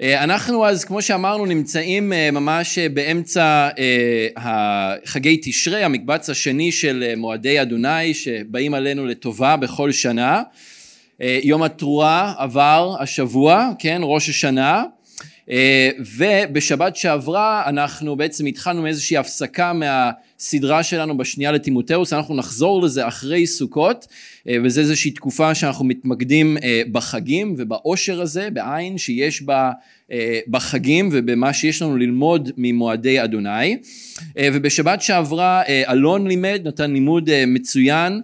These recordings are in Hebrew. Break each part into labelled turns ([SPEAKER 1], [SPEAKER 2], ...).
[SPEAKER 1] אה, אנחנו אז, כמו שאמרנו, נמצאים אה, ממש אה, באמצע חגי תשרי, המקבץ השני של מועדי אדוני, שבאים עלינו לטובה בכל שנה. יום התרועה עבר השבוע, כן, ראש השנה. ובשבת שעברה אנחנו בעצם התחלנו מאיזושהי הפסקה מהסדרה שלנו בשנייה לטימותאוס, אנחנו נחזור לזה אחרי סוכות, וזה איזושהי תקופה שאנחנו מתמקדים בחגים ובאושר הזה, בעין שיש בה אה, בחגים ובמה שיש לנו ללמוד ממועדי אדוני. אה, ובשבת שעברה אה, אלון לימד, נתן לימוד מצוין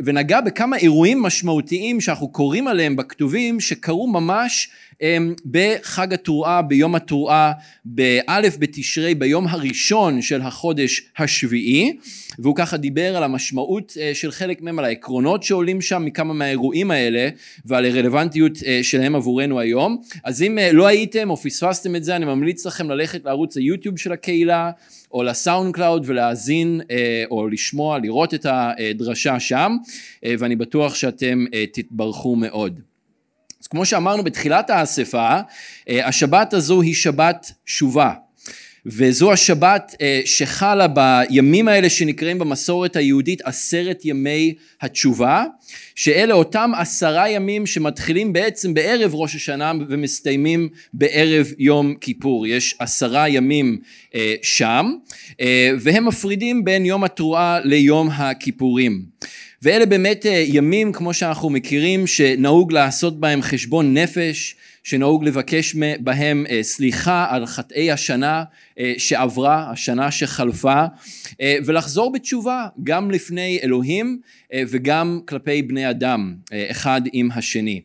[SPEAKER 1] ונגע בכמה אירועים משמעותיים שאנחנו קוראים עליהם בכתובים שקרו ממש בחג התרועה, ביום התרועה, באלף בתשרי, ביום הראשון של החודש השביעי, והוא ככה דיבר על המשמעות אה, של חלק מהם, על העקרונות שעולים שם מכמה מהאירועים האלה, ועל הרלוונטיות אה, שלהם עבורנו היום. אז אם אה, לא הייתם או פספסתם את זה, אני ממליץ לכם ללכת לערוץ היוטיוב של הקהילה, או לסאונד קלאוד ולהאזין או לשמוע, לראות את הדרשה שם, ואני בטוח שאתם תתברכו מאוד. כמו שאמרנו בתחילת האספה, אה, השבת הזו היא שבת שובה. וזו השבת אה, שחלה בימים האלה שנקראים במסורת היהודית עשרת ימי התשובה, שאלה אותם עשרה ימים שמתחילים בעצם בערב ראש השנה ומסתיימים בערב יום כיפור. יש עשרה ימים אה, שם, והם מפרידים בין יום התרועה ליום הכיפורים. ואלה באמת אה, ימים כמו שאנחנו מכירים שנהוג לעשות בהם חשבון נפש, שנהוג לבקש בהם אה, סליחה על חטאי השנה אה, שעברה, השנה שחלפה, ולחזור בתשובה גם לפני אלוהים וגם כלפי בני אדם, אחד עם השני.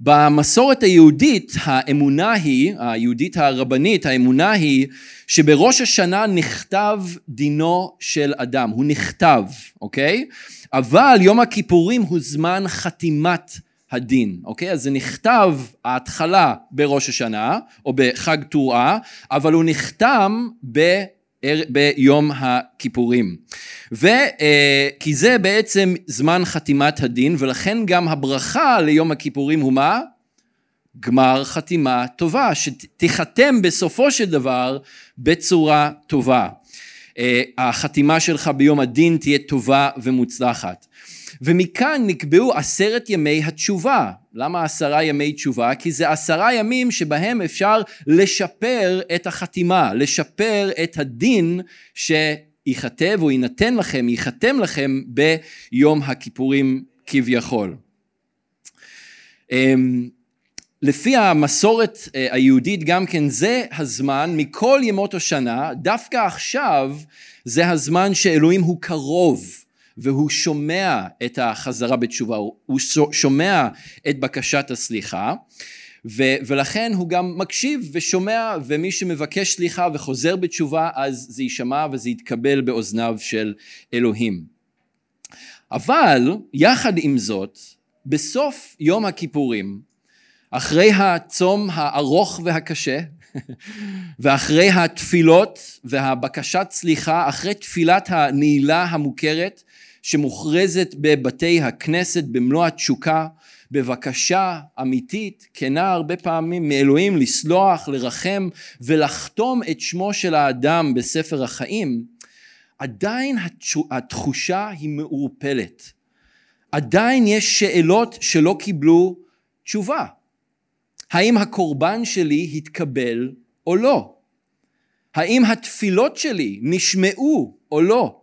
[SPEAKER 1] במסורת היהודית האמונה היא, היהודית הרבנית, האמונה היא שבראש השנה נכתב דינו של אדם, הוא נכתב, אוקיי? אבל יום הכיפורים הוא זמן חתימת הדין, אוקיי? אז זה נכתב ההתחלה בראש השנה או בחג טורעה, אבל הוא נחתם ב... ביום הכיפורים. וכי זה בעצם זמן חתימת הדין ולכן גם הברכה ליום הכיפורים הוא מה? גמר חתימה טובה, שתיחתם בסופו של דבר בצורה טובה. אה, החתימה שלך ביום הדין תהיה טובה ומוצלחת. ומכאן נקבעו עשרת ימי התשובה. למה עשרה ימי תשובה? כי זה עשרה ימים שבהם אפשר לשפר את החתימה, לשפר את הדין שייכתב או יינתן לכם, ייחתם לכם ביום הכיפורים כביכול. אמ, לפי המסורת אה, היהודית גם כן זה הזמן מכל ימות השנה, דווקא עכשיו זה הזמן שאלוהים הוא קרוב והוא שומע את החזרה בתשובה, הוא שומע את בקשת הסליחה ו- ולכן הוא גם מקשיב ושומע ומי שמבקש סליחה וחוזר בתשובה אז זה יישמע וזה יתקבל באוזניו של אלוהים. אבל יחד עם זאת בסוף יום הכיפורים אחרי הצום הארוך והקשה ואחרי התפילות והבקשת סליחה אחרי תפילת הנעילה המוכרת שמוכרזת בבתי הכנסת במלוא התשוקה, בבקשה אמיתית, כנה הרבה פעמים מאלוהים לסלוח, לרחם ולחתום את שמו של האדם בספר החיים, עדיין התחושה היא מעורפלת. עדיין יש שאלות שלא קיבלו תשובה. האם הקורבן שלי התקבל או לא? האם התפילות שלי נשמעו או לא?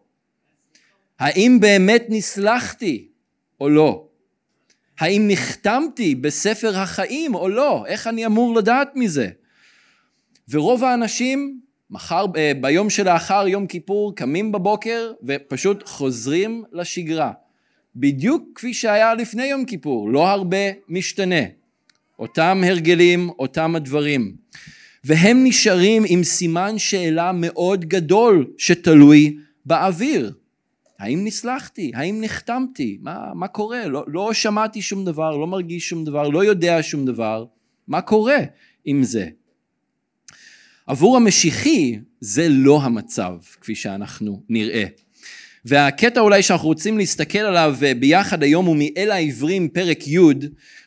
[SPEAKER 1] האם באמת נסלחתי או לא? האם נחתמתי בספר החיים או לא? איך אני אמור לדעת מזה? ורוב האנשים מחר, אה, ביום שלאחר יום כיפור קמים בבוקר ופשוט חוזרים לשגרה. בדיוק כפי שהיה לפני יום כיפור, לא הרבה משתנה. אותם הרגלים, אותם הדברים. והם נשארים עם סימן שאלה מאוד גדול שתלוי באוויר. האם נסלחתי? האם נחתמתי? מה, מה קורה? לא, לא שמעתי שום דבר, לא מרגיש שום דבר, לא יודע שום דבר. מה קורה עם זה? עבור המשיחי זה לא המצב כפי שאנחנו נראה. והקטע אולי שאנחנו רוצים להסתכל עליו אה, ביחד היום הוא מאל העברים פרק י',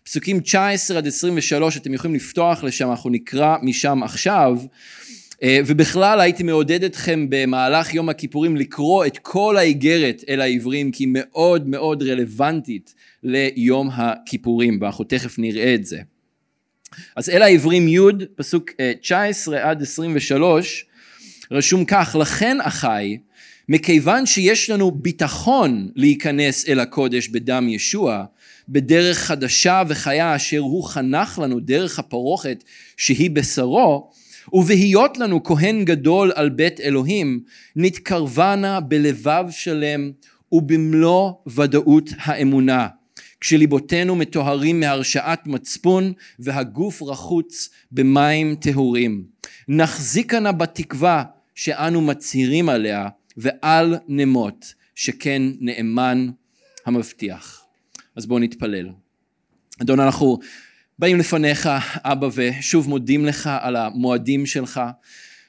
[SPEAKER 1] פסוקים 19 עד 23, אתם יכולים לפתוח לשם, אנחנו נקרא משם עכשיו. אה, ובכלל הייתי מעודד אתכם במהלך יום הכיפורים לקרוא את כל האיגרת אל העברים כי היא מאוד מאוד רלוונטית ליום הכיפורים ואנחנו תכף נראה את זה. אז אל העברים י' פסוק 19 אה, עד 23 רשום כך לכן אחי מכיוון שיש לנו ביטחון להיכנס אל הקודש בדם ישוע בדרך חדשה וחיה אשר הוא חנך לנו דרך הפרוכת שהיא בשרו ובהיות לנו כהן גדול על בית אלוהים נתקרבה נא בלבב שלם ובמלוא ודאות האמונה. כשליבותינו מטוהרים מהרשעת מצפון והגוף רחוץ במים טהורים. נחזיקה נא בתקווה שאנו מצהירים עליה ואל נמות שכן נאמן המבטיח. אז בואו נתפלל. אדון אנחנו באים לפניך אבא ושוב מודים לך על המועדים שלך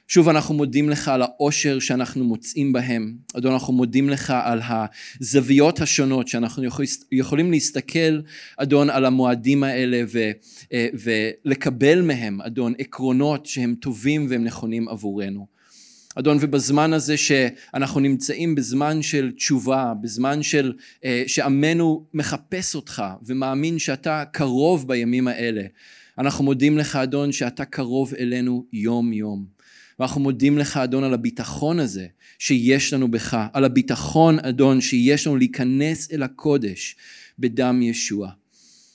[SPEAKER 1] שוב אנחנו מודים לך על האושר שאנחנו מוצאים בהם. אדון אנחנו מודים לך על הזוויות השונות שאנחנו יכולים להסתכל אדון על המועדים האלה ו, אה, ולקבל מהם אדון עקרונות שהם טובים והם נכונים עבורנו. אדון ובזמן הזה שאנחנו נמצאים בזמן של תשובה, בזמן של אה, שעמנו מחפש אותך ומאמין שאתה קרוב בימים האלה, אנחנו מודים לך אדון שאתה קרוב אלינו יום יום. ואנחנו מודים לך אדון על הביטחון הזה שיש לנו בך, על הביטחון אדון שיש לנו להיכנס אל הקודש בדם ישוע.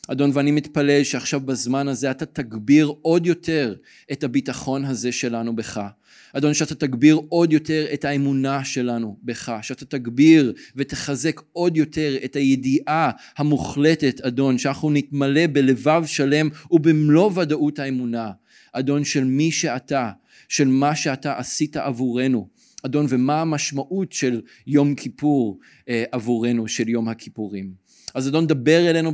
[SPEAKER 1] אדון ואני מתפלל שעכשיו בזמן הזה אתה תגביר עוד יותר את הביטחון הזה שלנו בך. אדון שאתה תגביר עוד יותר את האמונה שלנו בך, שאתה תגביר ותחזק עוד יותר את הידיעה המוחלטת אדון שאנחנו נתמלא בלבב שלם ובמלוא ודאות האמונה אדון של מי שאתה, של מה שאתה עשית עבורנו אדון ומה המשמעות של יום כיפור אה, עבורנו של יום הכיפורים. אז אדון דבר אלינו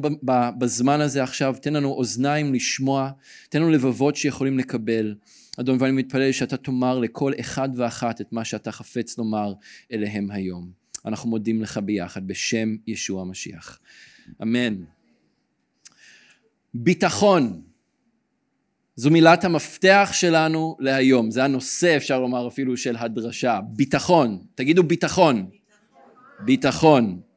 [SPEAKER 1] בזמן הזה עכשיו תן לנו אוזניים לשמוע תן לנו לבבות שיכולים לקבל אדון, ואני מתפלל שאתה תאמר לכל אחד ואחת את מה שאתה חפץ לומר אליהם היום. אנחנו מודים לך ביחד בשם ישוע המשיח. אמן. ביטחון. זו מילת המפתח שלנו להיום. זה הנושא, אפשר לומר אפילו, של הדרשה. ביטחון. תגידו ביטחון. ביטחון. ביטחון.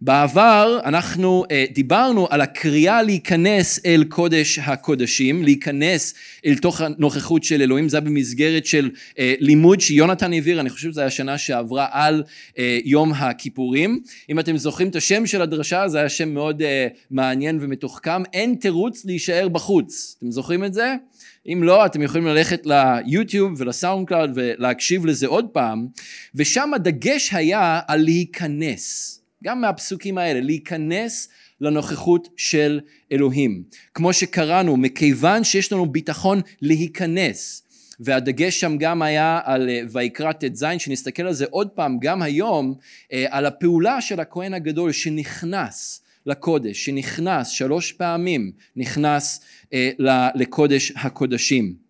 [SPEAKER 1] בעבר אנחנו uh, דיברנו על הקריאה להיכנס אל קודש הקודשים, להיכנס אל תוך הנוכחות של אלוהים, זה היה במסגרת של uh, לימוד שיונתן העביר, אני חושב שזה היה שנה שעברה על uh, יום הכיפורים. אם אתם זוכרים את השם של הדרשה, זה היה שם מאוד uh, מעניין ומתוחכם, אין תירוץ להישאר בחוץ. אתם זוכרים את זה? אם לא, אתם יכולים ללכת ליוטיוב ולסאונד קלאוד ולהקשיב לזה עוד פעם, ושם הדגש היה על להיכנס. גם מהפסוקים האלה, להיכנס לנוכחות של אלוהים. כמו שקראנו, מכיוון שיש לנו ביטחון להיכנס. והדגש שם גם היה על אה, ויקרא ט"ז, שנסתכל על זה עוד פעם, גם היום, אה, על הפעולה של הכהן הגדול שנכנס לקודש, שנכנס שלוש פעמים, נכנס אה, לקודש הקודשים.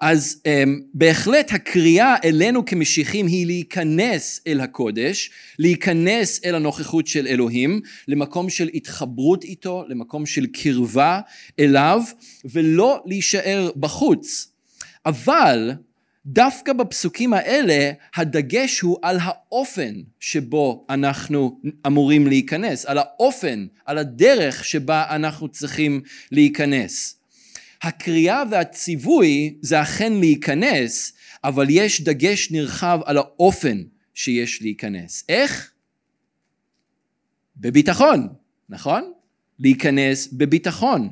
[SPEAKER 1] אז um, בהחלט הקריאה אלינו כמשיחים היא להיכנס אל הקודש, להיכנס אל הנוכחות של אלוהים, למקום של התחברות איתו, למקום של קרבה אליו, ולא להישאר בחוץ. אבל דווקא בפסוקים האלה הדגש הוא על האופן שבו אנחנו אמורים להיכנס, על האופן, על הדרך שבה אנחנו צריכים להיכנס. הקריאה והציווי זה אכן להיכנס, אבל יש דגש נרחב על האופן שיש להיכנס. איך? בביטחון, נכון? להיכנס בביטחון,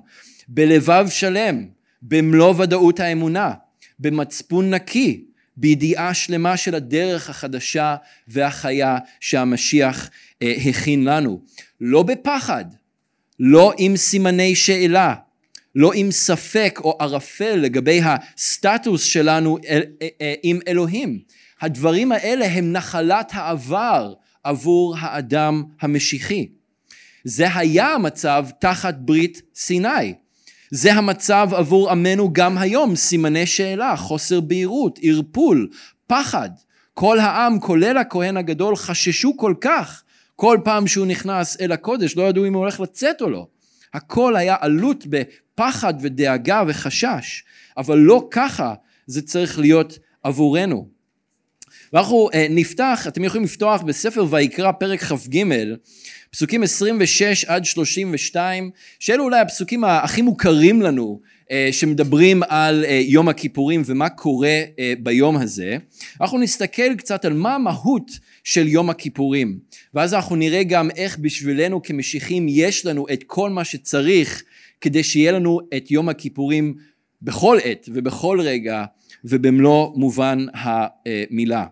[SPEAKER 1] בלבב שלם, במלוא ודאות האמונה, במצפון נקי, בידיעה שלמה של הדרך החדשה והחיה שהמשיח אה, הכין לנו. לא בפחד, לא עם סימני שאלה, לא עם ספק או ערפל לגבי הסטטוס שלנו אל, אה, אה, עם אלוהים. הדברים האלה הם נחלת העבר עבור האדם המשיחי. זה היה המצב תחת ברית סיני. זה המצב עבור עמנו גם היום, סימני שאלה, חוסר בהירות, ערפול, פחד. כל העם, כולל הכהן הגדול, חששו כל כך כל פעם שהוא נכנס אל הקודש, לא ידעו אם הוא הולך לצאת או לא. הכל היה עלות בפחד ודאגה וחשש, אבל לא ככה זה צריך להיות עבורנו. ואנחנו uh, נפתח, אתם יכולים לפתוח בספר ויקרא פרק כ"ג, פסוקים 26 עד 32, שאלו אולי הפסוקים הכי מוכרים לנו uh, שמדברים על uh, יום הכיפורים ומה קורה ביום הזה. אנחנו נסתכל קצת על מה המהות של יום הכיפורים, ואז אנחנו נראה גם איך בשבילנו כמשיחים יש לנו את כל מה שצריך כדי שיהיה לנו את יום הכיפורים בכל עת ובכל רגע ובמלוא מובן המילה.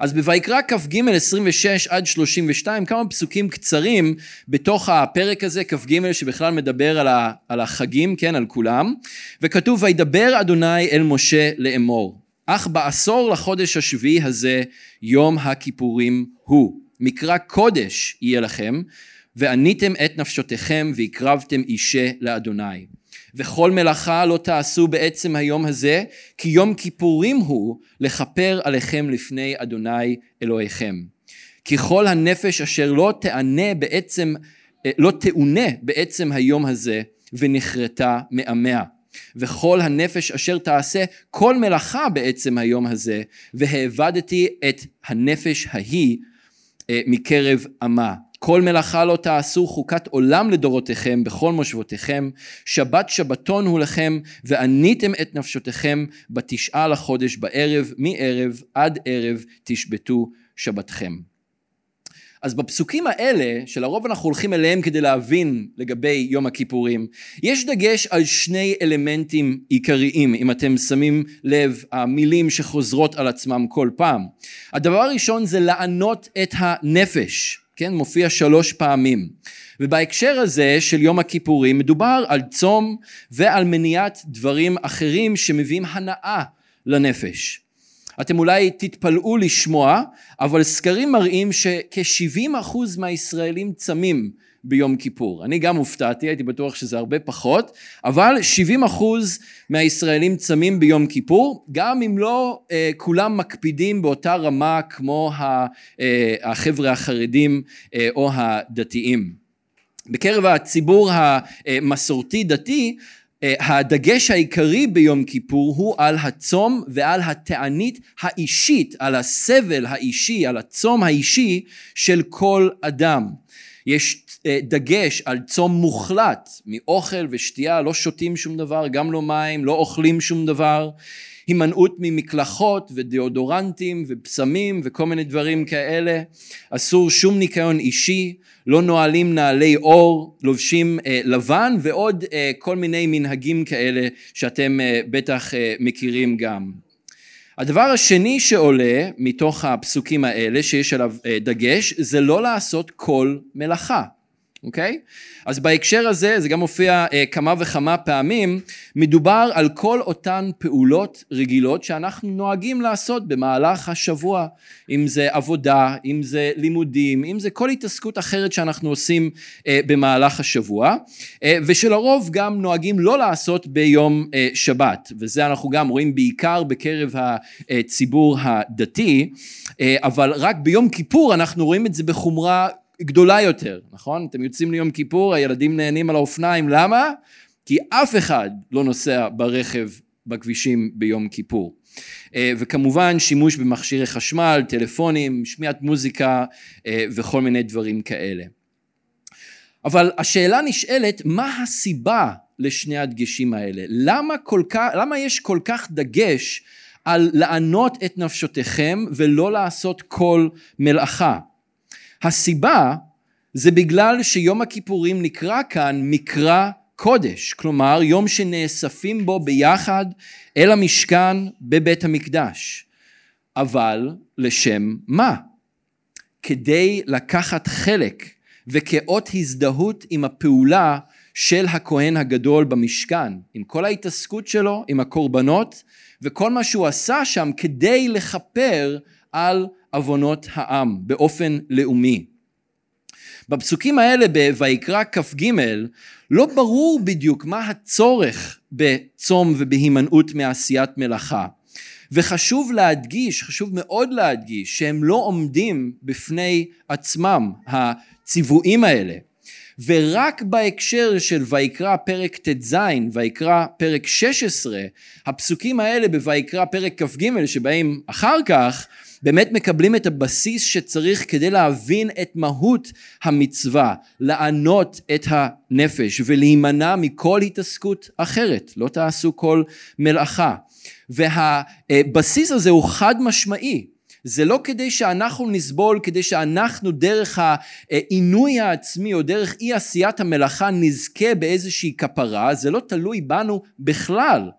[SPEAKER 1] אז בויקרא כ"ג 26 עד 32 כמה פסוקים קצרים בתוך הפרק הזה כ"ג שבכלל מדבר על, ה, על החגים כן על כולם וכתוב וידבר אדוני אל משה לאמור אך בעשור לחודש השביעי הזה יום הכיפורים הוא מקרא קודש יהיה לכם ועניתם את נפשותיכם והקרבתם אישה לאדוני וכל מלאכה לא תעשו בעצם היום הזה, כי יום כיפורים הוא לכפר עליכם לפני אדוני אלוהיכם. כי כל הנפש אשר לא תענה בעצם, לא תעונה בעצם היום הזה, ונכרתה מעמיה. וכל הנפש אשר תעשה כל מלאכה בעצם היום הזה, והאבדתי את הנפש ההיא אה, מקרב עמה. כל מלאכה לא תעשו חוקת עולם לדורותיכם בכל מושבותיכם, שבת שבתון הוא לכם, ועניתם את נפשותיכם בתשעה לחודש בערב, מערב עד ערב תשבתו שבתכם. אז בפסוקים האלה, שלרוב אנחנו הולכים אליהם כדי להבין לגבי יום הכיפורים, יש דגש על שני אלמנטים עיקריים, אם אתם שמים לב, המילים שחוזרות על עצמם כל פעם. הדבר הראשון זה לענות את הנפש. כן, מופיע שלוש פעמים. ובהקשר הזה של יום הכיפורים מדובר על צום ועל מניעת דברים אחרים שמביאים הנאה לנפש. אתם אולי תתפלאו לשמוע, אבל סקרים מראים שכ-70% מהישראלים צמים ביום כיפור. אני גם הופתעתי, הייתי בטוח שזה הרבה פחות, אבל 70 אחוז מהישראלים צמים ביום כיפור, גם אם לא אה, כולם מקפידים באותה רמה כמו ה, אה, החבר'ה החרדים אה, או הדתיים. בקרב הציבור המסורתי דתי אה, הדגש העיקרי ביום כיפור הוא על הצום ועל התענית האישית, על הסבל האישי, על הצום האישי של כל אדם. יש אה, דגש על צום מוחלט מאוכל ושתייה, לא שותים שום דבר, גם לא מים, לא אוכלים שום דבר, הימנעות ממקלחות ודאודורנטים ובשמים וכל מיני דברים כאלה, אסור שום ניקיון אישי, לא נועלים נעלי אור, לובשים אה, לבן ועוד אה, כל מיני מנהגים כאלה שאתם אה, בטח אה, מכירים גם. הדבר השני שעולה מתוך הפסוקים האלה שיש עליו אה, דגש זה לא לעשות כל מלאכה אוקיי? אז בהקשר הזה, זה גם מופיע אה, כמה וכמה פעמים, מדובר על כל אותן פעולות רגילות שאנחנו נוהגים לעשות במהלך השבוע, אם זה עבודה, אם זה לימודים, אם זה כל התעסקות אחרת שאנחנו עושים אה, במהלך השבוע, אה, ושלרוב גם נוהגים לא לעשות ביום אה, שבת, וזה אנחנו גם רואים בעיקר בקרב הציבור הדתי, אה, אבל רק ביום כיפור אנחנו רואים את זה בחומרה גדולה יותר, נכון? אתם יוצאים ליום כיפור, הילדים נהנים על האופניים, למה? כי אף אחד לא נוסע ברכב בכבישים ביום כיפור. אה, וכמובן שימוש במכשירי חשמל, טלפונים, שמיעת מוזיקה אה, וכל מיני דברים כאלה. אבל השאלה נשאלת, מה הסיבה לשני הדגשים האלה? למה, כך, למה יש כל כך דגש על לענות את נפשותיכם ולא לעשות כל מלאכה? הסיבה זה בגלל שיום הכיפורים נקרא כאן מקרא קודש, כלומר יום שנאספים בו ביחד אל המשכן בבית המקדש. אבל לשם מה? כדי לקחת חלק וכאות הזדהות עם הפעולה של הכהן הגדול במשכן, עם כל ההתעסקות שלו, עם הקורבנות וכל מה שהוא עשה שם כדי לכפר על עוונות העם באופן לאומי. בפסוקים האלה בויקרא כ"ג לא ברור בדיוק מה הצורך בצום ובהימנעות מעשיית מלאכה. וחשוב להדגיש, חשוב מאוד להדגיש, שהם לא עומדים בפני עצמם, הציוויים האלה. ורק בהקשר של ויקרא פרק ט"ז, ויקרא פרק 16, הפסוקים האלה בויקרא פרק כ"ג שבאים אחר כך, באמת מקבלים את הבסיס שצריך כדי להבין את מהות המצווה, לענות את הנפש ולהימנע מכל התעסקות אחרת, לא תעשו כל מלאכה. והבסיס הזה הוא חד משמעי, זה לא כדי שאנחנו נסבול, כדי שאנחנו דרך העינוי העצמי או דרך אי עשיית המלאכה נזכה באיזושהי כפרה, זה לא תלוי בנו בכלל.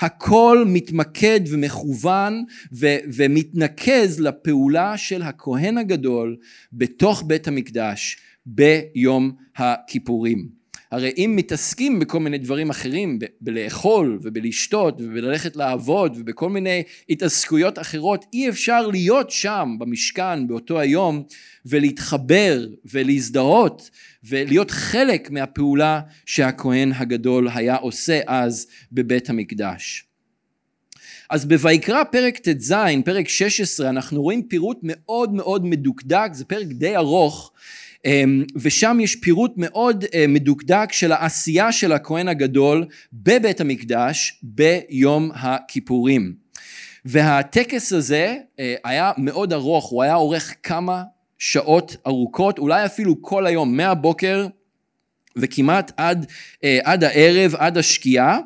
[SPEAKER 1] הכל מתמקד ומכוון ו- ומתנקז לפעולה של הכהן הגדול בתוך בית המקדש ביום הכיפורים. הרי אם מתעסקים בכל מיני דברים אחרים, ב- בלאכול ובלשתות ובללכת לעבוד ובכל מיני התעסקויות אחרות, אי אפשר להיות שם במשכן באותו היום ולהתחבר ולהזדהות ולהיות חלק מהפעולה שהכהן הגדול היה עושה אז בבית המקדש. אז בויקרא פרק ט"ז, פרק 16, אנחנו רואים פירוט מאוד מאוד מדוקדק, זה פרק די ארוך, ושם יש פירוט מאוד אה, מדוקדק של העשייה של הכהן הגדול בבית המקדש ביום הכיפורים. והטקס הזה אה, היה מאוד ארוך, הוא היה אורך כמה שעות ארוכות, אולי אפילו כל היום, מהבוקר וכמעט עד, אה, עד הערב, עד השקיעה.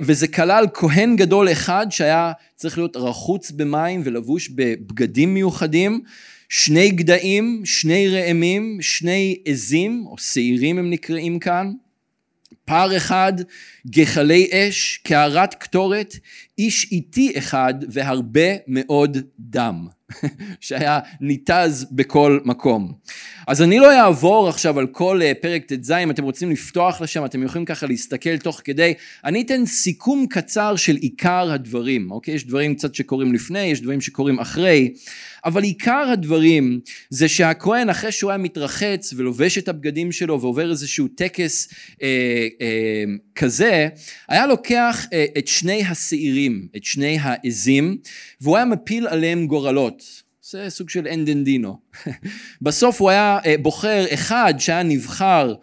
[SPEAKER 1] וזה כלל כהן גדול אחד שהיה צריך להיות רחוץ במים ולבוש בבגדים מיוחדים שני גדיים, שני ראמים, שני עזים, או שעירים הם נקראים כאן, פר אחד, גחלי אש, קערת קטורת, איש איטי אחד והרבה מאוד דם. שהיה ניתז בכל מקום. אז אני לא אעבור עכשיו על כל אה, פרק ט"ז, אם אתם רוצים לפתוח לשם, אתם יכולים ככה להסתכל תוך כדי. אני אתן סיכום קצר של עיקר הדברים, אוקיי? יש דברים קצת שקורים לפני, יש דברים שקורים אחרי, אבל עיקר הדברים זה שהכהן אחרי שהוא היה מתרחץ ולובש את הבגדים שלו ועובר איזשהו טקס אה, אה, כזה, היה לוקח אה, את שני השעירים, את שני העזים, והוא היה מפיל עליהם גורלות. זה סוג של אנדנדינו. בסוף הוא היה אה, בוחר אחד שהיה נבחר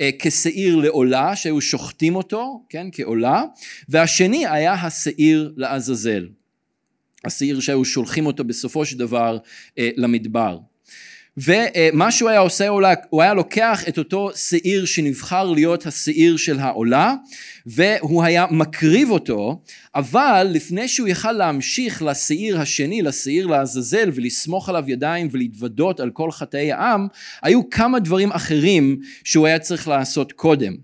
[SPEAKER 1] אה, כשעיר לעולה, שהיו שוחטים אותו, כן, כעולה, והשני היה השעיר לעזאזל. השעיר שהיו שולחים אותו בסופו של דבר אה, למדבר. ומה שהוא היה עושה, הוא היה לוקח את אותו שעיר שנבחר להיות השעיר של העולה, והוא היה מקריב אותו, אבל לפני שהוא יכל להמשיך לשעיר השני, לשעיר לעזאזל, ולסמוך עליו ידיים ולהתוודות על כל חטאי העם, היו כמה דברים אחרים שהוא היה צריך לעשות קודם.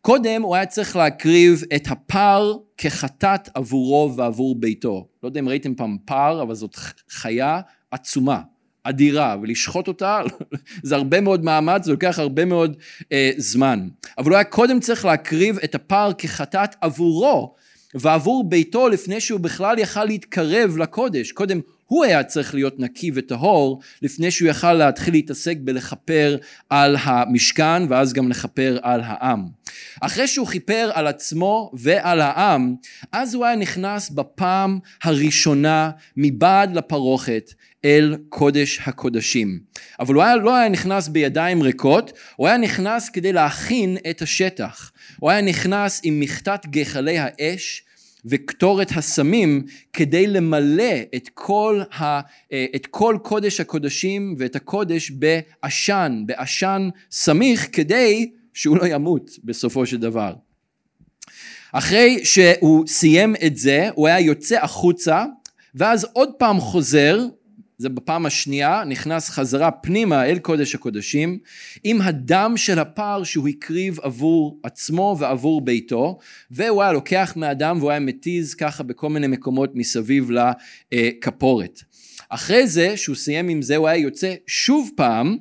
[SPEAKER 1] קודם הוא היה צריך להקריב את הפר כחטאת עבורו ועבור ביתו. לא יודע אם ראיתם פעם פר, אבל זאת חיה עצומה. אדירה ולשחוט אותה זה הרבה מאוד מאמץ זה לוקח הרבה מאוד אה, זמן אבל הוא היה קודם צריך להקריב את הפר כחטאת עבורו ועבור ביתו לפני שהוא בכלל יכל להתקרב לקודש קודם הוא היה צריך להיות נקי וטהור לפני שהוא יכל להתחיל להתעסק בלכפר על המשכן ואז גם לכפר על העם. אחרי שהוא כיפר על עצמו ועל העם אז הוא היה נכנס בפעם הראשונה מבעד לפרוכת אל קודש הקודשים. אבל הוא היה, לא היה נכנס בידיים ריקות, הוא היה נכנס כדי להכין את השטח. הוא היה נכנס עם מכתת גחלי האש וקטורת הסמים כדי למלא את כל, ה, את כל קודש הקודשים ואת הקודש בעשן, בעשן סמיך כדי שהוא לא ימות בסופו של דבר. אחרי שהוא סיים את זה הוא היה יוצא החוצה ואז עוד פעם חוזר זה בפעם השנייה, נכנס חזרה פנימה אל קודש הקודשים, עם הדם של הפר שהוא הקריב עבור עצמו ועבור ביתו, והוא היה לוקח מהדם והוא היה מתיז ככה בכל מיני מקומות מסביב לכפורת. אחרי זה, שהוא סיים עם זה, הוא היה יוצא שוב פעם,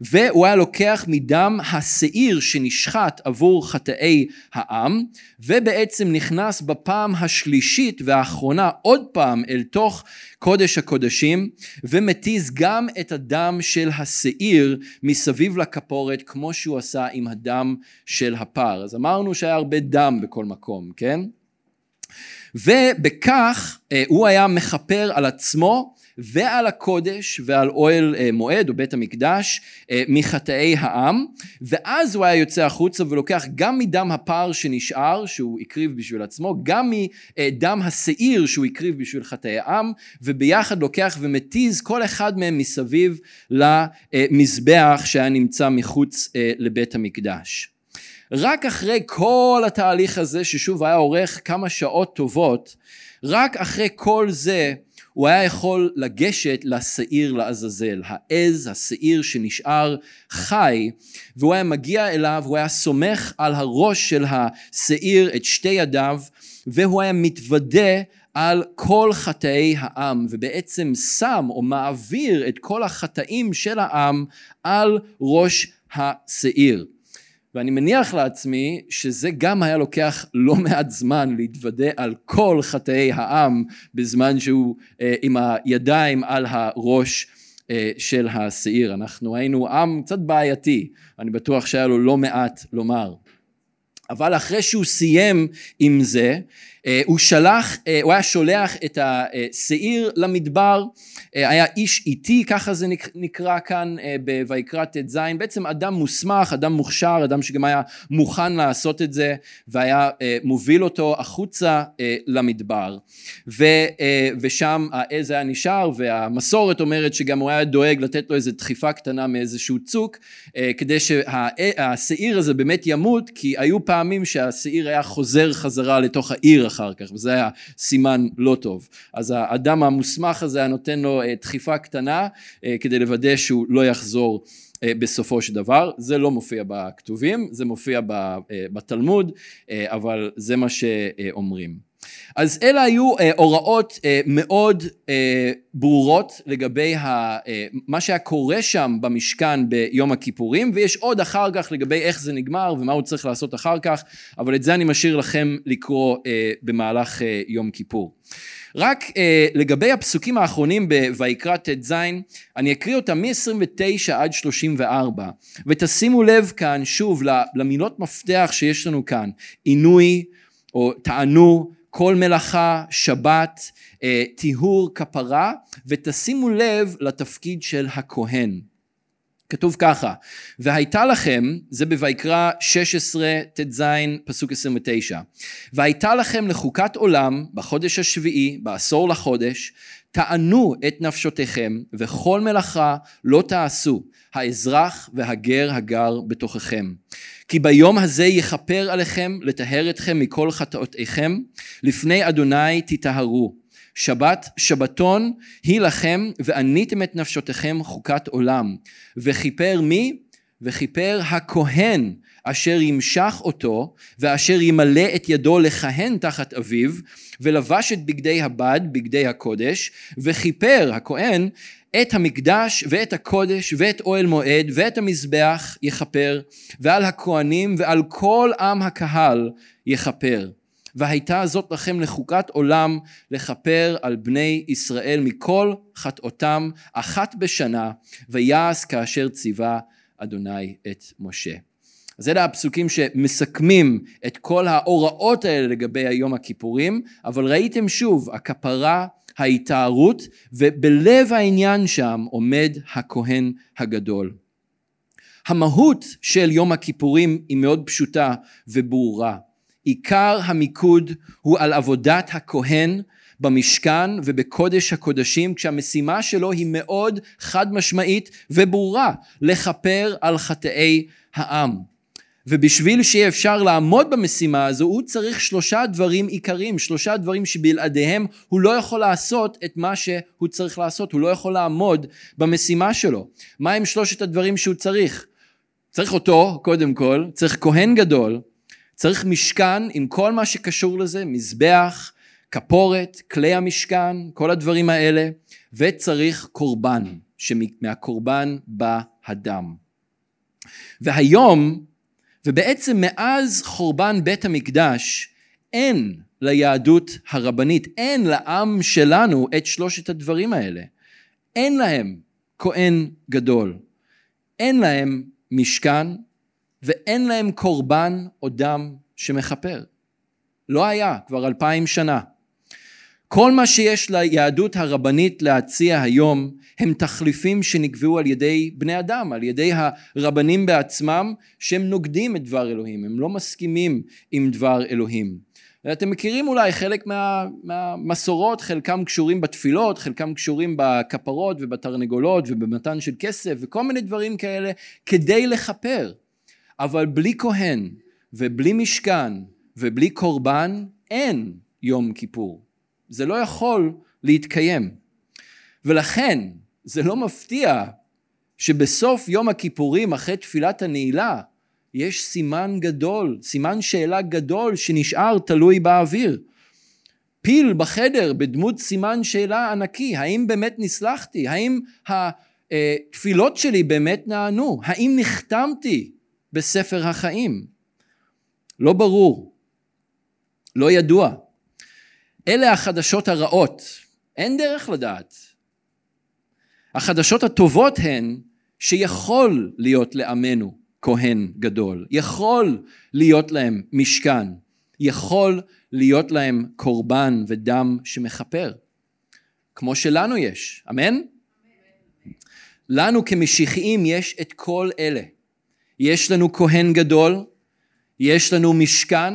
[SPEAKER 1] והוא היה לוקח מדם השעיר שנשחט עבור חטאי העם, ובעצם נכנס בפעם השלישית והאחרונה עוד פעם אל תוך קודש הקודשים, ומתיז גם את הדם של השעיר מסביב לכפורת, כמו שהוא עשה עם הדם של הפר. אז אמרנו שהיה הרבה דם בכל מקום, כן? ובכך אה, הוא היה מכפר על עצמו ועל הקודש ועל אוהל אה, מועד או בית המקדש אה, מחטאי העם. ואז הוא היה יוצא החוצה ולוקח גם מדם הפר שנשאר שהוא הקריב בשביל עצמו גם מדם השעיר שהוא הקריב בשביל חטאי העם וביחד לוקח ומתיז כל אחד מהם מסביב למזבח שהיה נמצא מחוץ לבית המקדש רק אחרי כל התהליך הזה ששוב היה אורך כמה שעות טובות רק אחרי כל זה הוא היה יכול לגשת לשעיר לעזאזל, העז, השעיר שנשאר חי, והוא היה מגיע אליו, הוא היה סומך על הראש של השעיר את שתי ידיו, והוא היה מתוודה על כל חטאי העם, ובעצם שם או מעביר את כל החטאים של העם על ראש השעיר. ואני מניח לעצמי שזה גם היה לוקח לא מעט זמן להתוודה על כל חטאי העם בזמן שהוא אה, עם הידיים על הראש אה, של השעיר. אנחנו היינו עם קצת בעייתי, אני בטוח שהיה לו לא מעט לומר. אבל אחרי שהוא סיים עם זה, אה, הוא שלח, אה, הוא היה שולח את השעיר למדבר, היה איש איטי, ככה זה נקרא כאן בויקרא ט"ז, בעצם אדם מוסמך, אדם מוכשר, אדם שגם היה מוכן לעשות את זה, והיה מוביל אותו החוצה למדבר. ו, ושם העז היה נשאר, והמסורת אומרת שגם הוא היה דואג לתת לו איזו דחיפה קטנה מאיזשהו צוק, כדי שהשעיר הזה באמת ימות, כי היו פעמים שהשעיר היה חוזר חזרה לתוך העיר אחר כך, וזה היה סימן לא טוב. אז האדם המוסמך הזה היה נותן לו אה, דחיפה קטנה אה, כדי לוודא שהוא לא יחזור אה, בסופו של דבר, זה לא מופיע בכתובים, זה מופיע בתלמוד, אבל זה מה שאומרים. אז אלה היו אה, הוראות אה, מאוד אה, ברורות לגבי ה, אה, מה שהיה קורה שם במשכן ביום הכיפורים ויש עוד אחר כך לגבי איך זה נגמר ומה הוא צריך לעשות אחר כך אבל את זה אני משאיר לכם לקרוא אה, במהלך אה, יום כיפור. רק אה, לגבי הפסוקים האחרונים בויקרא ט"ז אני אקריא אותם מ-29 עד 34 ותשימו לב כאן שוב למילות מפתח שיש לנו כאן עינוי או טענו כל מלאכה, שבת, אה, טיהור, כפרה, ותשימו לב לתפקיד של הכהן. כתוב ככה, והייתה לכם, זה בויקרא 16 ט"ז פסוק 29, והייתה לכם לחוקת עולם בחודש השביעי, בעשור לחודש, תענו את נפשותיכם וכל מלאכה לא תעשו, האזרח והגר הגר בתוככם. כי ביום הזה יכפר עליכם לטהר אתכם מכל חטאותיכם, לפני אדוני תטהרו. שבת, שבתון היא לכם, ועניתם את נפשותיכם חוקת עולם. וכיפר מי? וכיפר הכהן אשר ימשך אותו ואשר ימלא את ידו לכהן תחת אביו ולבש את בגדי הבד בגדי הקודש וכיפר הכהן את המקדש ואת הקודש ואת אוהל מועד ואת המזבח יכפר ועל הכהנים ועל כל עם הקהל יכפר והייתה זאת לכם לחוקת עולם לכפר על בני ישראל מכל חטאותם אחת בשנה ויעש כאשר ציווה אדוני את משה. אז אלה הפסוקים שמסכמים את כל ההוראות האלה לגבי היום הכיפורים, אבל ראיתם שוב, הכפרה, ההתארות, ובלב העניין שם עומד הכהן הגדול. המהות של יום הכיפורים היא מאוד פשוטה וברורה. עיקר המיקוד הוא על עבודת הכהן במשכן ובקודש הקודשים כשהמשימה שלו היא מאוד חד משמעית וברורה לכפר על חטאי העם. ובשביל שיהיה אפשר לעמוד במשימה הזו הוא צריך שלושה דברים עיקריים, שלושה דברים שבלעדיהם הוא לא יכול לעשות את מה שהוא צריך לעשות, הוא לא יכול לעמוד במשימה שלו. מה הם שלושת הדברים שהוא צריך? צריך אותו קודם כל, צריך כהן גדול, צריך משכן עם כל מה שקשור לזה, מזבח, כפורת, כלי המשכן, כל הדברים האלה, וצריך קורבן, שמהקורבן בא הדם. והיום ובעצם מאז חורבן בית המקדש אין ליהדות הרבנית, אין לעם שלנו את שלושת הדברים האלה. אין להם כהן גדול, אין להם משכן ואין להם קורבן או דם שמכפר. לא היה כבר אלפיים שנה. כל מה שיש ליהדות הרבנית להציע היום הם תחליפים שנקבעו על ידי בני אדם, על ידי הרבנים בעצמם שהם נוגדים את דבר אלוהים, הם לא מסכימים עם דבר אלוהים. אתם מכירים אולי חלק מה, מהמסורות, חלקם קשורים בתפילות, חלקם קשורים בכפרות ובתרנגולות ובמתן של כסף וכל מיני דברים כאלה כדי לכפר. אבל בלי כהן ובלי משכן ובלי קורבן אין יום כיפור. זה לא יכול להתקיים. ולכן זה לא מפתיע שבסוף יום הכיפורים אחרי תפילת הנעילה יש סימן גדול, סימן שאלה גדול שנשאר תלוי באוויר. פיל בחדר בדמות סימן שאלה ענקי, האם באמת נסלחתי? האם התפילות שלי באמת נענו? האם נחתמתי בספר החיים? לא ברור, לא ידוע. אלה החדשות הרעות, אין דרך לדעת. החדשות הטובות הן שיכול להיות לעמנו כהן גדול, יכול להיות להם משכן, יכול להיות להם קורבן ודם שמכפר, כמו שלנו יש, אמן? לנו כמשיחיים יש את כל אלה. יש לנו כהן גדול, יש לנו משכן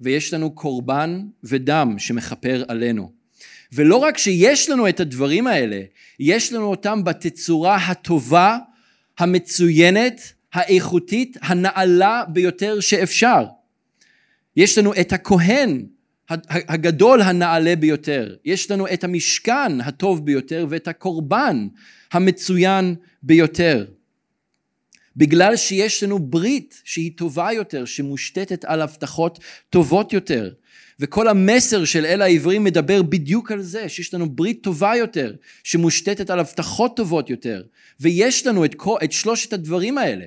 [SPEAKER 1] ויש לנו קורבן ודם שמכפר עלינו. ולא רק שיש לנו את הדברים האלה, יש לנו אותם בתצורה הטובה, המצוינת, האיכותית, הנעלה ביותר שאפשר. יש לנו את הכהן הגדול הנעלה ביותר, יש לנו את המשכן הטוב ביותר ואת הקורבן המצוין ביותר. בגלל שיש לנו ברית שהיא טובה יותר, שמושתתת על הבטחות טובות יותר. וכל המסר של אל העברים מדבר בדיוק על זה, שיש לנו ברית טובה יותר, שמושתתת על הבטחות טובות יותר. ויש לנו את, כל, את שלושת הדברים האלה.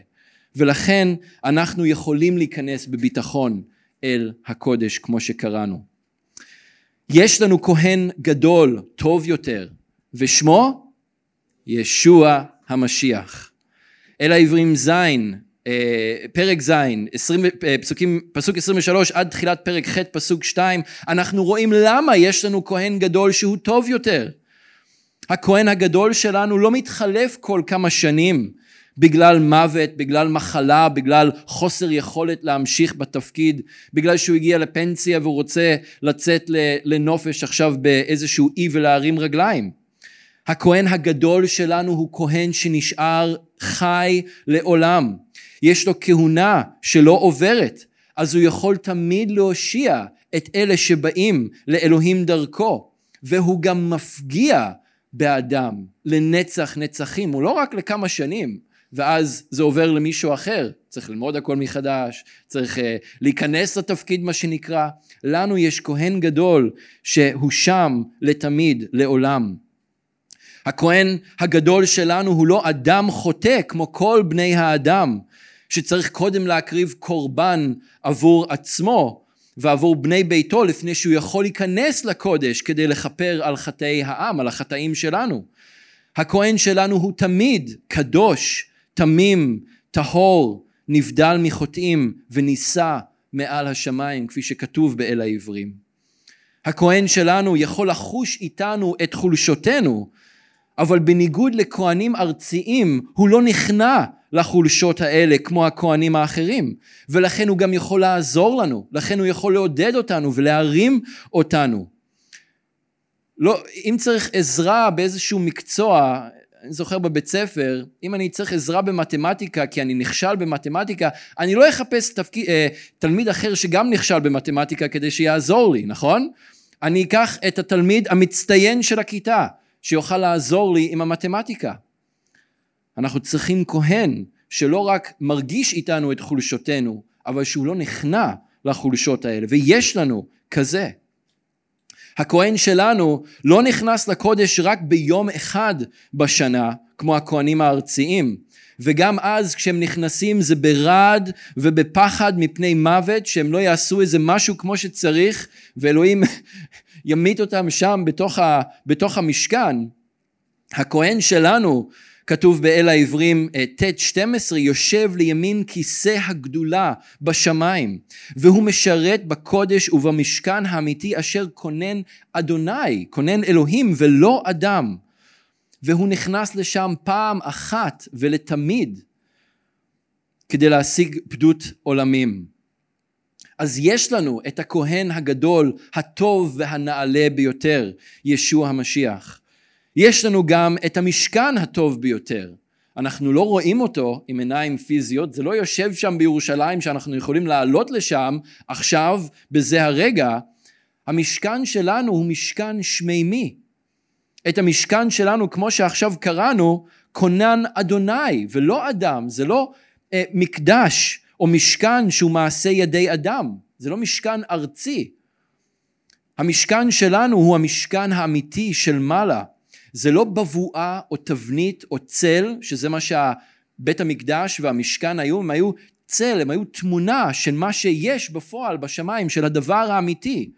[SPEAKER 1] ולכן אנחנו יכולים להיכנס בביטחון אל הקודש כמו שקראנו. יש לנו כהן גדול, טוב יותר, ושמו ישוע המשיח. אל העברים ז', אה, פרק ז', אה, פסוקים, פסוק 23 עד תחילת פרק ח', פסוק 2, אנחנו רואים למה יש לנו כהן גדול שהוא טוב יותר. הכהן הגדול שלנו לא מתחלף כל כמה שנים בגלל מוות, בגלל מחלה, בגלל חוסר יכולת להמשיך בתפקיד, בגלל שהוא הגיע לפנסיה והוא רוצה לצאת לנופש עכשיו באיזשהו אי ולהרים רגליים. הכהן הגדול שלנו הוא כהן שנשאר חי לעולם. יש לו כהונה שלא עוברת, אז הוא יכול תמיד להושיע את אלה שבאים לאלוהים דרכו, והוא גם מפגיע באדם לנצח נצחים, הוא לא רק לכמה שנים, ואז זה עובר למישהו אחר, צריך ללמוד הכל מחדש, צריך uh, להיכנס לתפקיד מה שנקרא, לנו יש כהן גדול שהוא שם לתמיד, לעולם. הכהן הגדול שלנו הוא לא אדם חוטא כמו כל בני האדם, שצריך קודם להקריב קורבן עבור עצמו ועבור בני ביתו לפני שהוא יכול להיכנס לקודש כדי לכפר על חטאי העם, על החטאים שלנו. הכהן שלנו הוא תמיד קדוש, תמים, טהור, נבדל מחוטאים ונישא מעל השמיים כפי שכתוב באל העברים. הכהן שלנו יכול לחוש איתנו את חולשותינו אבל בניגוד לכהנים ארציים הוא לא נכנע לחולשות האלה כמו הכהנים האחרים. ולכן הוא גם יכול לעזור לנו לכן הוא יכול לעודד אותנו ולהרים אותנו. לא, אם צריך עזרה באיזשהו מקצוע אני זוכר בבית ספר, אם אני צריך עזרה במתמטיקה כי אני נכשל במתמטיקה, אני לא אחפש תפקיד, אה, תלמיד אחר שגם נכשל במתמטיקה כדי שיעזור לי, נכון? אני אקח את התלמיד המצטיין של הכיתה, שיוכל לעזור לי עם המתמטיקה. אנחנו צריכים כהן שלא רק מרגיש איתנו את חולשותינו, אבל שהוא לא נכנע לחולשות האלה, ויש לנו כזה. הכהן שלנו לא נכנס לקודש רק ביום אחד בשנה, כמו הכהנים הארציים, וגם אז כשהם נכנסים זה ברעד ובפחד מפני מוות, שהם לא יעשו איזה משהו כמו שצריך, ואלוהים ימית אותם שם בתוך, ה, בתוך המשכן. הכהן שלנו כתוב באל העברים ט' 12 יושב לימין כיסא הגדולה בשמיים והוא משרת בקודש ובמשכן האמיתי אשר כונן אדוני, כונן אלוהים ולא אדם והוא נכנס לשם פעם אחת ולתמיד כדי להשיג פדות עולמים. אז יש לנו את הכהן הגדול, הטוב והנעלה ביותר, ישוע המשיח. יש לנו גם את המשכן הטוב ביותר. אנחנו לא רואים אותו עם עיניים פיזיות, זה לא יושב שם בירושלים שאנחנו יכולים לעלות לשם עכשיו, בזה הרגע. המשכן שלנו הוא משכן שמימי. את המשכן שלנו, כמו שעכשיו קראנו, כונן אדוני ולא אדם, זה לא אה, מקדש או משכן שהוא מעשה ידי אדם, זה לא משכן ארצי. המשכן שלנו הוא המשכן האמיתי של מעלה. זה לא בבואה או תבנית או צל, שזה מה שבית המקדש והמשכן היו, הם היו צל, הם היו תמונה של מה שיש בפועל בשמיים, של הדבר האמיתי.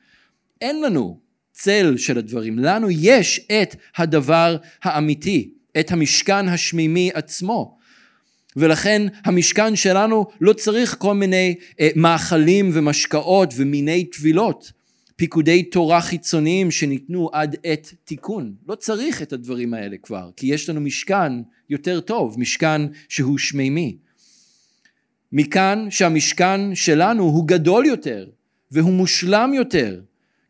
[SPEAKER 1] אין לנו צל של הדברים, לנו יש את הדבר האמיתי, את המשכן השמימי עצמו. ולכן המשכן שלנו לא צריך כל מיני אה, מאכלים ומשקאות ומיני טבילות. פיקודי תורה חיצוניים שניתנו עד עת תיקון. לא צריך את הדברים האלה כבר, כי יש לנו משכן יותר טוב, משכן שהוא שמימי. מכאן שהמשכן שלנו הוא גדול יותר והוא מושלם יותר,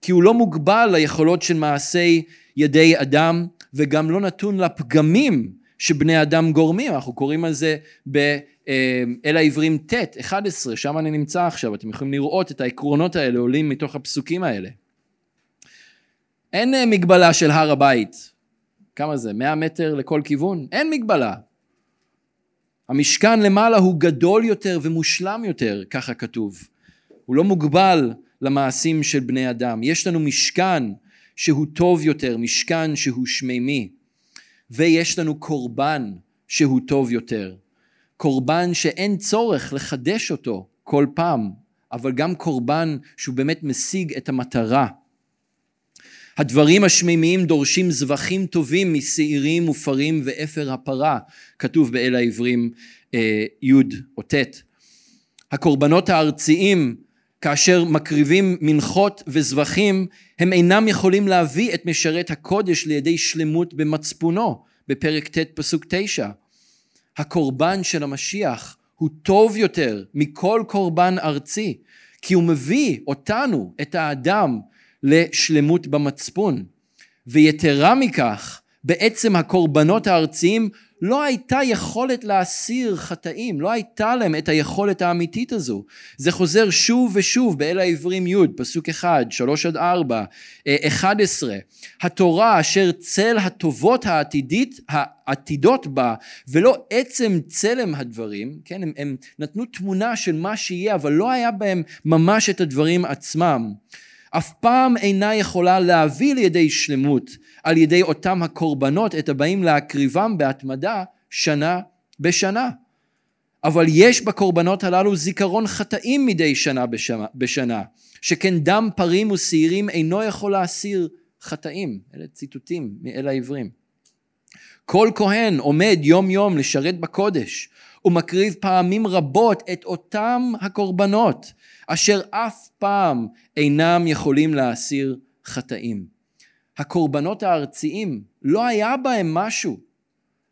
[SPEAKER 1] כי הוא לא מוגבל ליכולות של מעשי ידי אדם וגם לא נתון לפגמים שבני אדם גורמים, אנחנו קוראים על זה ב... אמ, אל העברים ט' 11 שם אני נמצא עכשיו אתם יכולים לראות את העקרונות האלה עולים מתוך הפסוקים האלה. אין אה, מגבלה של הר הבית. כמה זה? 100 מטר לכל כיוון? אין מגבלה. המשכן למעלה הוא גדול יותר ומושלם יותר ככה כתוב. הוא לא מוגבל למעשים של בני אדם. יש לנו משכן שהוא טוב יותר משכן שהוא שמימי ויש לנו קורבן שהוא טוב יותר קורבן שאין צורך לחדש אותו כל פעם, אבל גם קורבן שהוא באמת משיג את המטרה. הדברים השמימיים דורשים זבחים טובים משעירים מופרים ואפר הפרה, כתוב באל העברים אה, י' או ט'. הקורבנות הארציים כאשר מקריבים מנחות וזבחים הם אינם יכולים להביא את משרת הקודש לידי שלמות במצפונו בפרק ט' פסוק תשע הקורבן של המשיח הוא טוב יותר מכל קורבן ארצי, כי הוא מביא אותנו, את האדם, לשלמות במצפון. ויתרה מכך, בעצם הקורבנות הארציים לא הייתה יכולת להסיר חטאים, לא הייתה להם את היכולת האמיתית הזו. זה חוזר שוב ושוב באל העברים י', פסוק 1, 3 עד 4, 11. אה, התורה אשר צל הטובות העתידית, העתידות בה, ולא עצם צלם הדברים, כן, הם, הם נתנו תמונה של מה שיהיה, אבל לא היה בהם ממש את הדברים עצמם. אף פעם אינה יכולה להביא לידי שלמות על ידי אותם הקורבנות את הבאים להקריבם בהתמדה שנה בשנה. אבל יש בקורבנות הללו זיכרון חטאים מדי שנה בשנה, בשנה שכן דם פרים ושעירים אינו יכול להסיר חטאים. אלה ציטוטים מאל העברים. כל כהן עומד יום יום לשרת בקודש ומקריב פעמים רבות את אותם הקורבנות אשר אף פעם אינם יכולים להסיר חטאים. הקורבנות הארציים לא היה בהם משהו.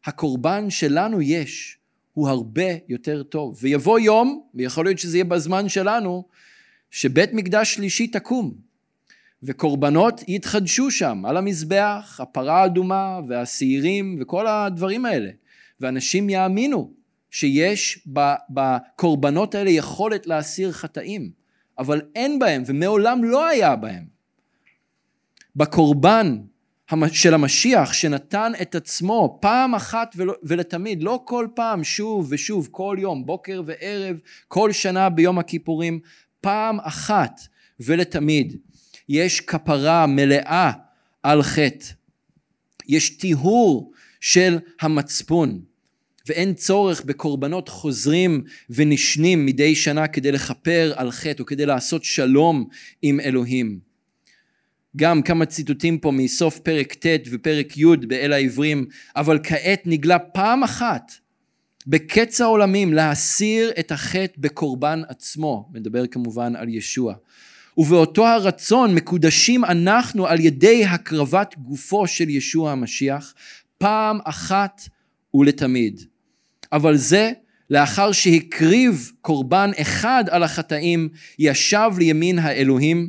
[SPEAKER 1] הקורבן שלנו יש, הוא הרבה יותר טוב. ויבוא יום, ויכול להיות שזה יהיה בזמן שלנו, שבית מקדש שלישי תקום, וקורבנות יתחדשו שם, על המזבח, הפרה האדומה והשעירים וכל הדברים האלה. ואנשים יאמינו שיש בקורבנות האלה יכולת להסיר חטאים, אבל אין בהם ומעולם לא היה בהם. בקורבן של המשיח שנתן את עצמו פעם אחת ולתמיד, לא כל פעם, שוב ושוב, כל יום, בוקר וערב, כל שנה ביום הכיפורים, פעם אחת ולתמיד. יש כפרה מלאה על חטא. יש טיהור של המצפון. ואין צורך בקורבנות חוזרים ונשנים מדי שנה כדי לכפר על חטא או כדי לעשות שלום עם אלוהים. גם כמה ציטוטים פה מסוף פרק ט' ופרק י' באל העברים, אבל כעת נגלה פעם אחת בקץ העולמים להסיר את החטא בקורבן עצמו, מדבר כמובן על ישוע. ובאותו הרצון מקודשים אנחנו על ידי הקרבת גופו של ישוע המשיח פעם אחת ולתמיד. אבל זה לאחר שהקריב קורבן אחד על החטאים ישב לימין האלוהים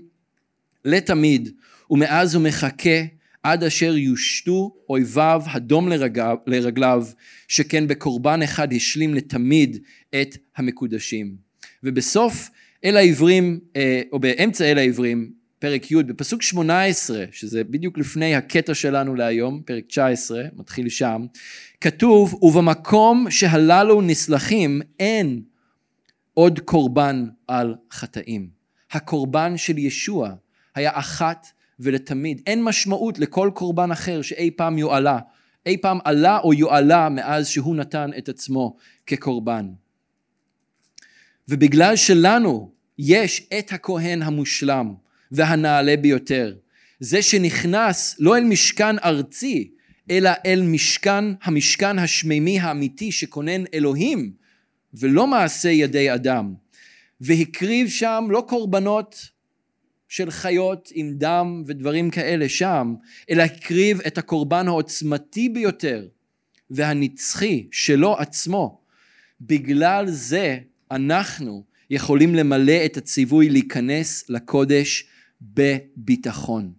[SPEAKER 1] לתמיד ומאז הוא מחכה עד אשר יושתו אויביו הדום לרגליו, לרגליו שכן בקורבן אחד השלים לתמיד את המקודשים. ובסוף אל העברים אה, או באמצע אל העברים פרק י' בפסוק 18 שזה בדיוק לפני הקטע שלנו להיום פרק 19 מתחיל שם כתוב ובמקום שהללו נסלחים אין עוד קורבן על חטאים. הקורבן של ישוע היה אחת ולתמיד. אין משמעות לכל קורבן אחר שאי פעם יועלה. אי פעם עלה או יועלה מאז שהוא נתן את עצמו כקורבן. ובגלל שלנו יש את הכהן המושלם והנעלה ביותר. זה שנכנס לא אל משכן ארצי, אלא אל משכן, המשכן השמימי האמיתי שכונן אלוהים, ולא מעשה ידי אדם. והקריב שם לא קורבנות של חיות עם דם ודברים כאלה שם, אלא הקריב את הקורבן העוצמתי ביותר והנצחי שלו עצמו. בגלל זה אנחנו יכולים למלא את הציווי להיכנס לקודש בביטחון.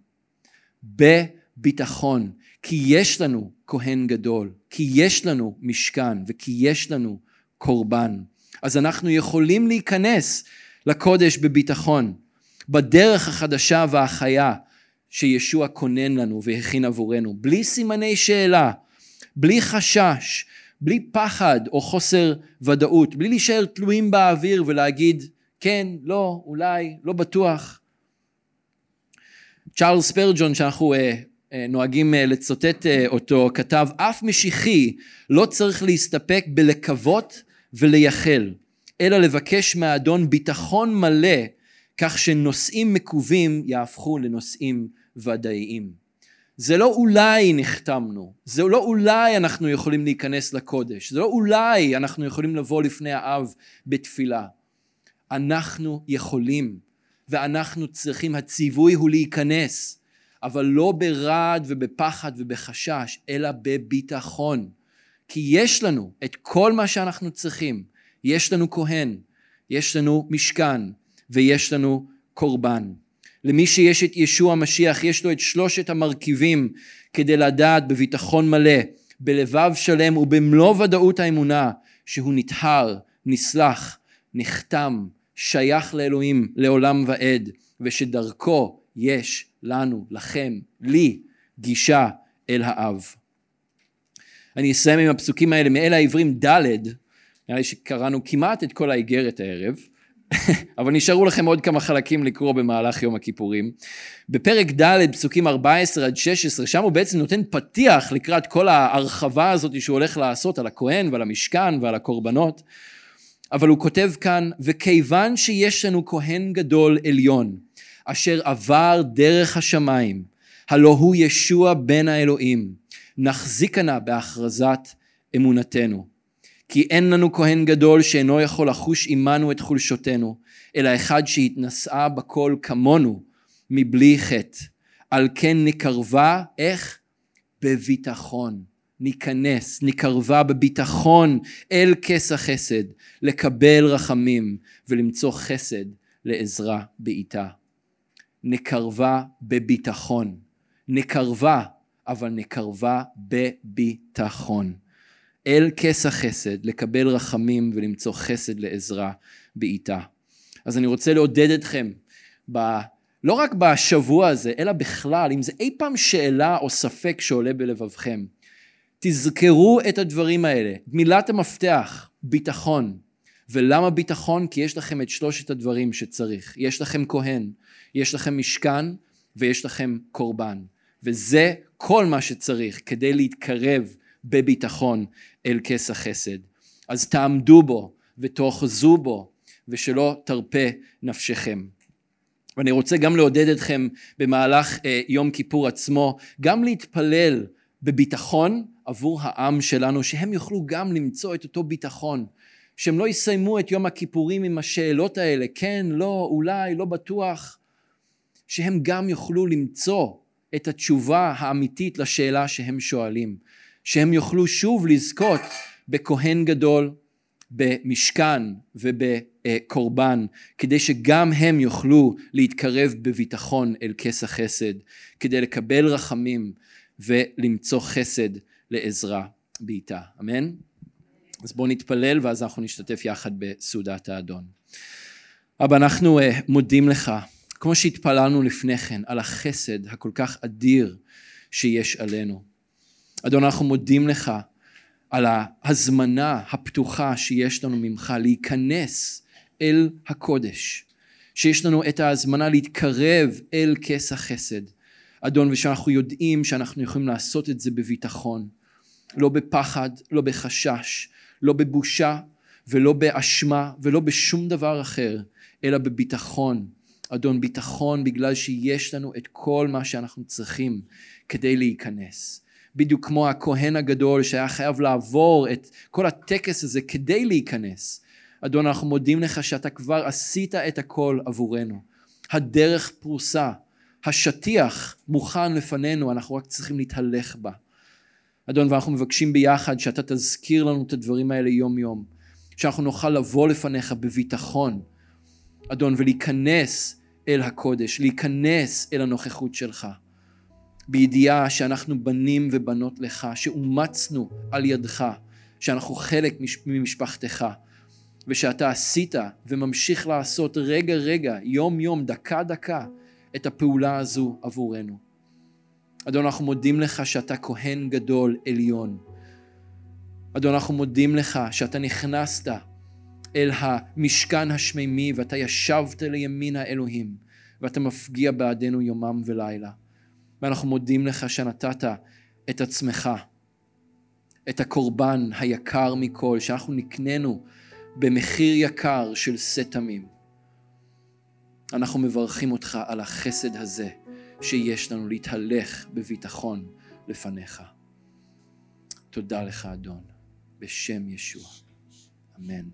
[SPEAKER 1] בביטחון. כי יש לנו כהן גדול, כי יש לנו משכן וכי יש לנו קורבן. אז אנחנו יכולים להיכנס לקודש בביטחון, בדרך החדשה והחיה שישוע כונן לנו והכין עבורנו, בלי סימני שאלה, בלי חשש, בלי פחד או חוסר ודאות, בלי להישאר תלויים באוויר ולהגיד כן, לא, אולי, לא בטוח. צ'ארלס ספרג'ון שאנחנו אה, אה, נוהגים אה, לצטט אה, אותו כתב אף משיחי לא צריך להסתפק בלקוות ולייחל אלא לבקש מהאדון ביטחון מלא כך שנושאים מקווים יהפכו לנושאים ודאיים. זה לא אולי נחתמנו, זה לא אולי אנחנו יכולים להיכנס לקודש, זה לא אולי אנחנו יכולים לבוא לפני האב בתפילה. אנחנו יכולים ואנחנו צריכים, הציווי הוא להיכנס, אבל לא ברעד ובפחד ובחשש, אלא בביטחון. כי יש לנו את כל מה שאנחנו צריכים. יש לנו כהן, יש לנו משכן ויש לנו קורבן. למי שיש את ישוע המשיח יש לו את שלושת המרכיבים כדי לדעת בביטחון מלא, בלבב שלם ובמלוא ודאות האמונה שהוא נטהר, נסלח, נחתם, שייך לאלוהים לעולם ועד ושדרכו יש לנו, לכם, לי, גישה אל האב. אני אסיים עם הפסוקים האלה מאל העברים ד', נראה לי שקראנו כמעט את כל האיגרת הערב, אבל נשארו לכם עוד כמה חלקים לקרוא במהלך יום הכיפורים. בפרק ד', פסוקים 14 עד 16, שם הוא בעצם נותן פתיח לקראת כל ההרחבה הזאת שהוא הולך לעשות על הכהן ועל המשכן ועל הקורבנות. אבל הוא כותב כאן, וכיוון שיש לנו כהן גדול עליון, אשר עבר דרך השמיים, הלא הוא ישוע בן האלוהים, נחזיקנה בהכרזת אמונתנו. כי אין לנו כהן גדול שאינו יכול לחוש עמנו את חולשותנו, אלא אחד שהתנשאה בכל כמונו, מבלי חטא. על כן נקרבה, איך? בביטחון. ניכנס, נקרבה בביטחון אל כס החסד, לקבל רחמים ולמצוא חסד לעזרה בעיתה. נקרבה בביטחון. נקרבה, אבל נקרבה בביטחון. אל כס החסד, לקבל רחמים ולמצוא חסד לעזרה בעיתה. אז אני רוצה לעודד אתכם, ב, לא רק בשבוע הזה, אלא בכלל, אם זה אי פעם שאלה או ספק שעולה בלבבכם, תזכרו את הדברים האלה. מילת המפתח, ביטחון. ולמה ביטחון? כי יש לכם את שלושת הדברים שצריך. יש לכם כהן, יש לכם משכן ויש לכם קורבן. וזה כל מה שצריך כדי להתקרב בביטחון אל כס החסד. אז תעמדו בו ותאחזו בו ושלא תרפה נפשכם. ואני רוצה גם לעודד אתכם במהלך אה, יום כיפור עצמו, גם להתפלל בביטחון עבור העם שלנו, שהם יוכלו גם למצוא את אותו ביטחון, שהם לא יסיימו את יום הכיפורים עם השאלות האלה, כן, לא, אולי, לא בטוח, שהם גם יוכלו למצוא את התשובה האמיתית לשאלה שהם שואלים, שהם יוכלו שוב לזכות בכהן גדול, במשכן ובקורבן, כדי שגם הם יוכלו להתקרב בביטחון אל כס החסד, כדי לקבל רחמים ולמצוא חסד לעזרה בעיטה. אמן? אז בואו נתפלל ואז אנחנו נשתתף יחד בסעודת האדון. אבא, אנחנו uh, מודים לך, כמו שהתפללנו לפני כן, על החסד הכל כך אדיר שיש עלינו. אדון, אנחנו מודים לך על ההזמנה הפתוחה שיש לנו ממך להיכנס אל הקודש, שיש לנו את ההזמנה להתקרב אל כס החסד. אדון, ושאנחנו יודעים שאנחנו יכולים לעשות את זה בביטחון, לא בפחד, לא בחשש, לא בבושה ולא באשמה ולא בשום דבר אחר, אלא בביטחון. אדון, ביטחון בגלל שיש לנו את כל מה שאנחנו צריכים כדי להיכנס. בדיוק כמו הכהן הגדול שהיה חייב לעבור את כל הטקס הזה כדי להיכנס. אדון, אנחנו מודים לך שאתה כבר עשית את הכל עבורנו. הדרך פרוסה, השטיח מוכן לפנינו, אנחנו רק צריכים להתהלך בה. אדון, ואנחנו מבקשים ביחד שאתה תזכיר לנו את הדברים האלה יום יום, שאנחנו נוכל לבוא לפניך בביטחון, אדון, ולהיכנס אל הקודש, להיכנס אל הנוכחות שלך. בידיעה שאנחנו בנים ובנות לך, שאומצנו על ידך, שאנחנו חלק ממשפחתך, ושאתה עשית וממשיך לעשות רגע רגע, יום יום, דקה דקה, את הפעולה הזו עבורנו. אדון, אנחנו מודים לך שאתה כהן גדול עליון. אדון, אנחנו מודים לך שאתה נכנסת אל המשכן השמימי ואתה ישבת לימין האלוהים ואתה מפגיע בעדנו יומם ולילה. ואנחנו מודים לך שנתת את עצמך, את הקורבן היקר מכל, שאנחנו נקננו במחיר יקר של סתמים. אנחנו מברכים אותך על החסד הזה שיש לנו להתהלך בביטחון לפניך. תודה לך, אדון, בשם ישוע. אמן.